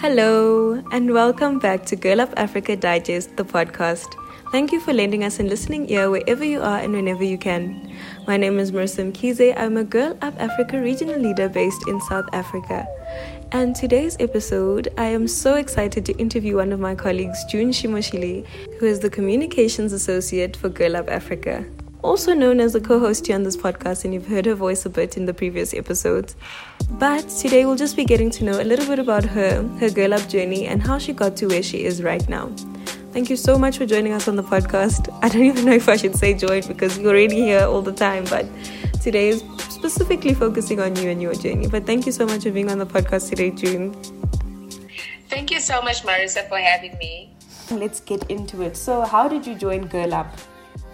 Hello, and welcome back to Girl Up Africa Digest, the podcast. Thank you for lending us a listening ear wherever you are and whenever you can. My name is Marissa Mkize. I'm a Girl Up Africa regional leader based in South Africa. And today's episode, I am so excited to interview one of my colleagues, June Shimoushili, who is the Communications Associate for Girl Up Africa also known as the co host here on this podcast, and you've heard her voice a bit in the previous episodes. But today we'll just be getting to know a little bit about her, her girl up journey, and how she got to where she is right now. Thank you so much for joining us on the podcast. I don't even know if I should say join because you're already here all the time, but today is specifically focusing on you and your journey. But thank you so much for being on the podcast today, June. Thank you so much, Marissa, for having me. Let's get into it. So, how did you join Girl Up?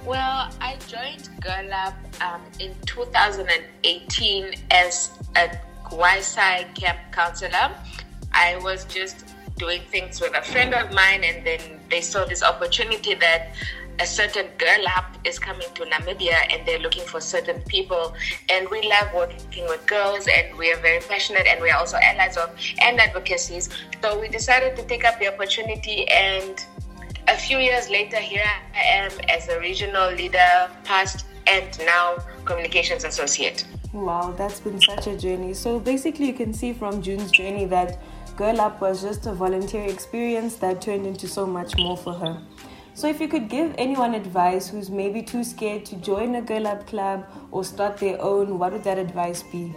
Well, I joined Girl Up um, in 2018 as a YSI camp counselor. I was just doing things with a friend of mine, and then they saw this opportunity that a certain girl up is coming to Namibia and they're looking for certain people. And we love working with girls and we are very passionate and we are also allies of and advocacies. So we decided to take up the opportunity and a few years later, here I am as a regional leader, past and now communications associate. Wow, that's been such a journey. So basically, you can see from June's journey that Girl Up was just a volunteer experience that turned into so much more for her. So, if you could give anyone advice who's maybe too scared to join a Girl Up club or start their own, what would that advice be?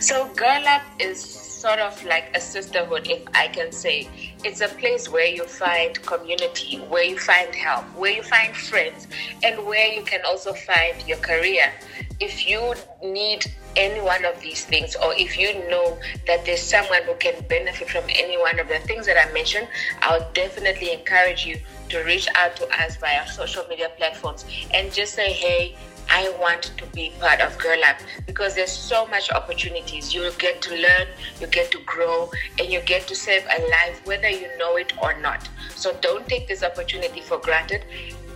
So, Girl Up is sort of like a sisterhood, if I can say. It's a place where you find community, where you find help, where you find friends, and where you can also find your career. If you need any one of these things, or if you know that there's someone who can benefit from any one of the things that I mentioned, I'll definitely encourage you to reach out to us via social media platforms and just say, hey, I want to be part of Girl Up because there's so much opportunities. You get to learn, you get to grow, and you get to save a life whether you know it or not. So don't take this opportunity for granted.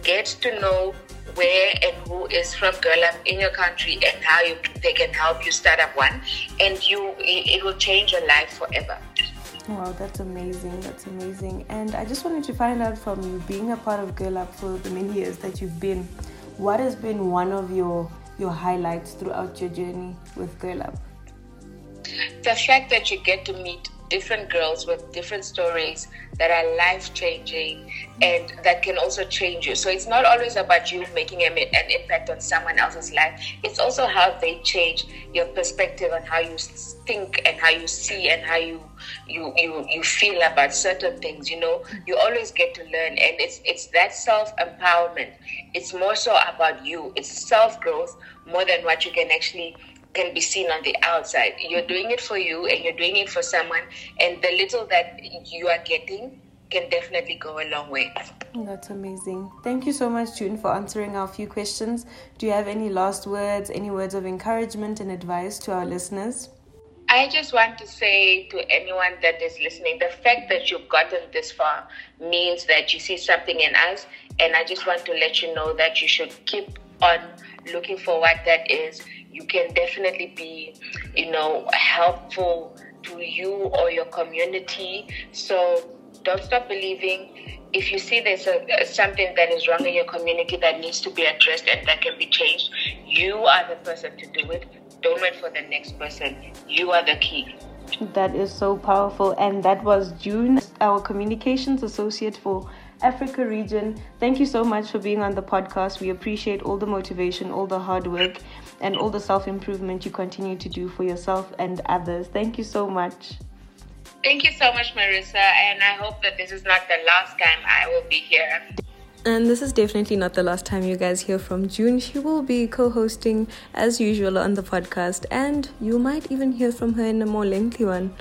Get to know where and who is from Girl Up in your country and how you, they can help you start up one, and you it will change your life forever. Wow, that's amazing. That's amazing. And I just wanted to find out from you, being a part of Girl Up for the many years that you've been, what has been one of your your highlights throughout your journey with Girl Up? The fact that you get to meet different girls with different stories that are life changing and that can also change you. So it's not always about you making an impact on someone else's life. It's also how they change your perspective on how you think and how you see and how you you you, you feel about certain things. You know, you always get to learn, and it's it's that self empowerment. It's more so about you. It's self growth more than what you can actually can be seen on the outside. You're mm-hmm. doing it for you and you're doing it for someone, and the little that you are getting can definitely go a long way. That's amazing. Thank you so much, June, for answering our few questions. Do you have any last words, any words of encouragement and advice to our listeners? I just want to say to anyone that is listening the fact that you've gotten this far means that you see something in us. And I just want to let you know that you should keep on looking for what that is you can definitely be, you know, helpful to you or your community. So don't stop believing. If you see there's a, something that is wrong in your community that needs to be addressed and that can be changed, you are the person to do it. Don't wait for the next person. You are the key. That is so powerful. And that was June, our communications associate for Africa region. Thank you so much for being on the podcast. We appreciate all the motivation, all the hard work, and all the self improvement you continue to do for yourself and others. Thank you so much. Thank you so much, Marissa, and I hope that this is not the last time I will be here. And this is definitely not the last time you guys hear from June. She will be co hosting as usual on the podcast, and you might even hear from her in a more lengthy one.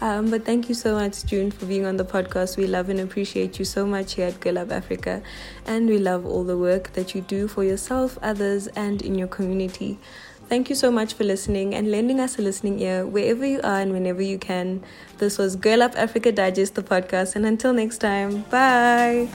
Um, but thank you so much, June, for being on the podcast. We love and appreciate you so much here at Girl Up Africa. And we love all the work that you do for yourself, others, and in your community. Thank you so much for listening and lending us a listening ear wherever you are and whenever you can. This was Girl Up Africa Digest, the podcast. And until next time, bye.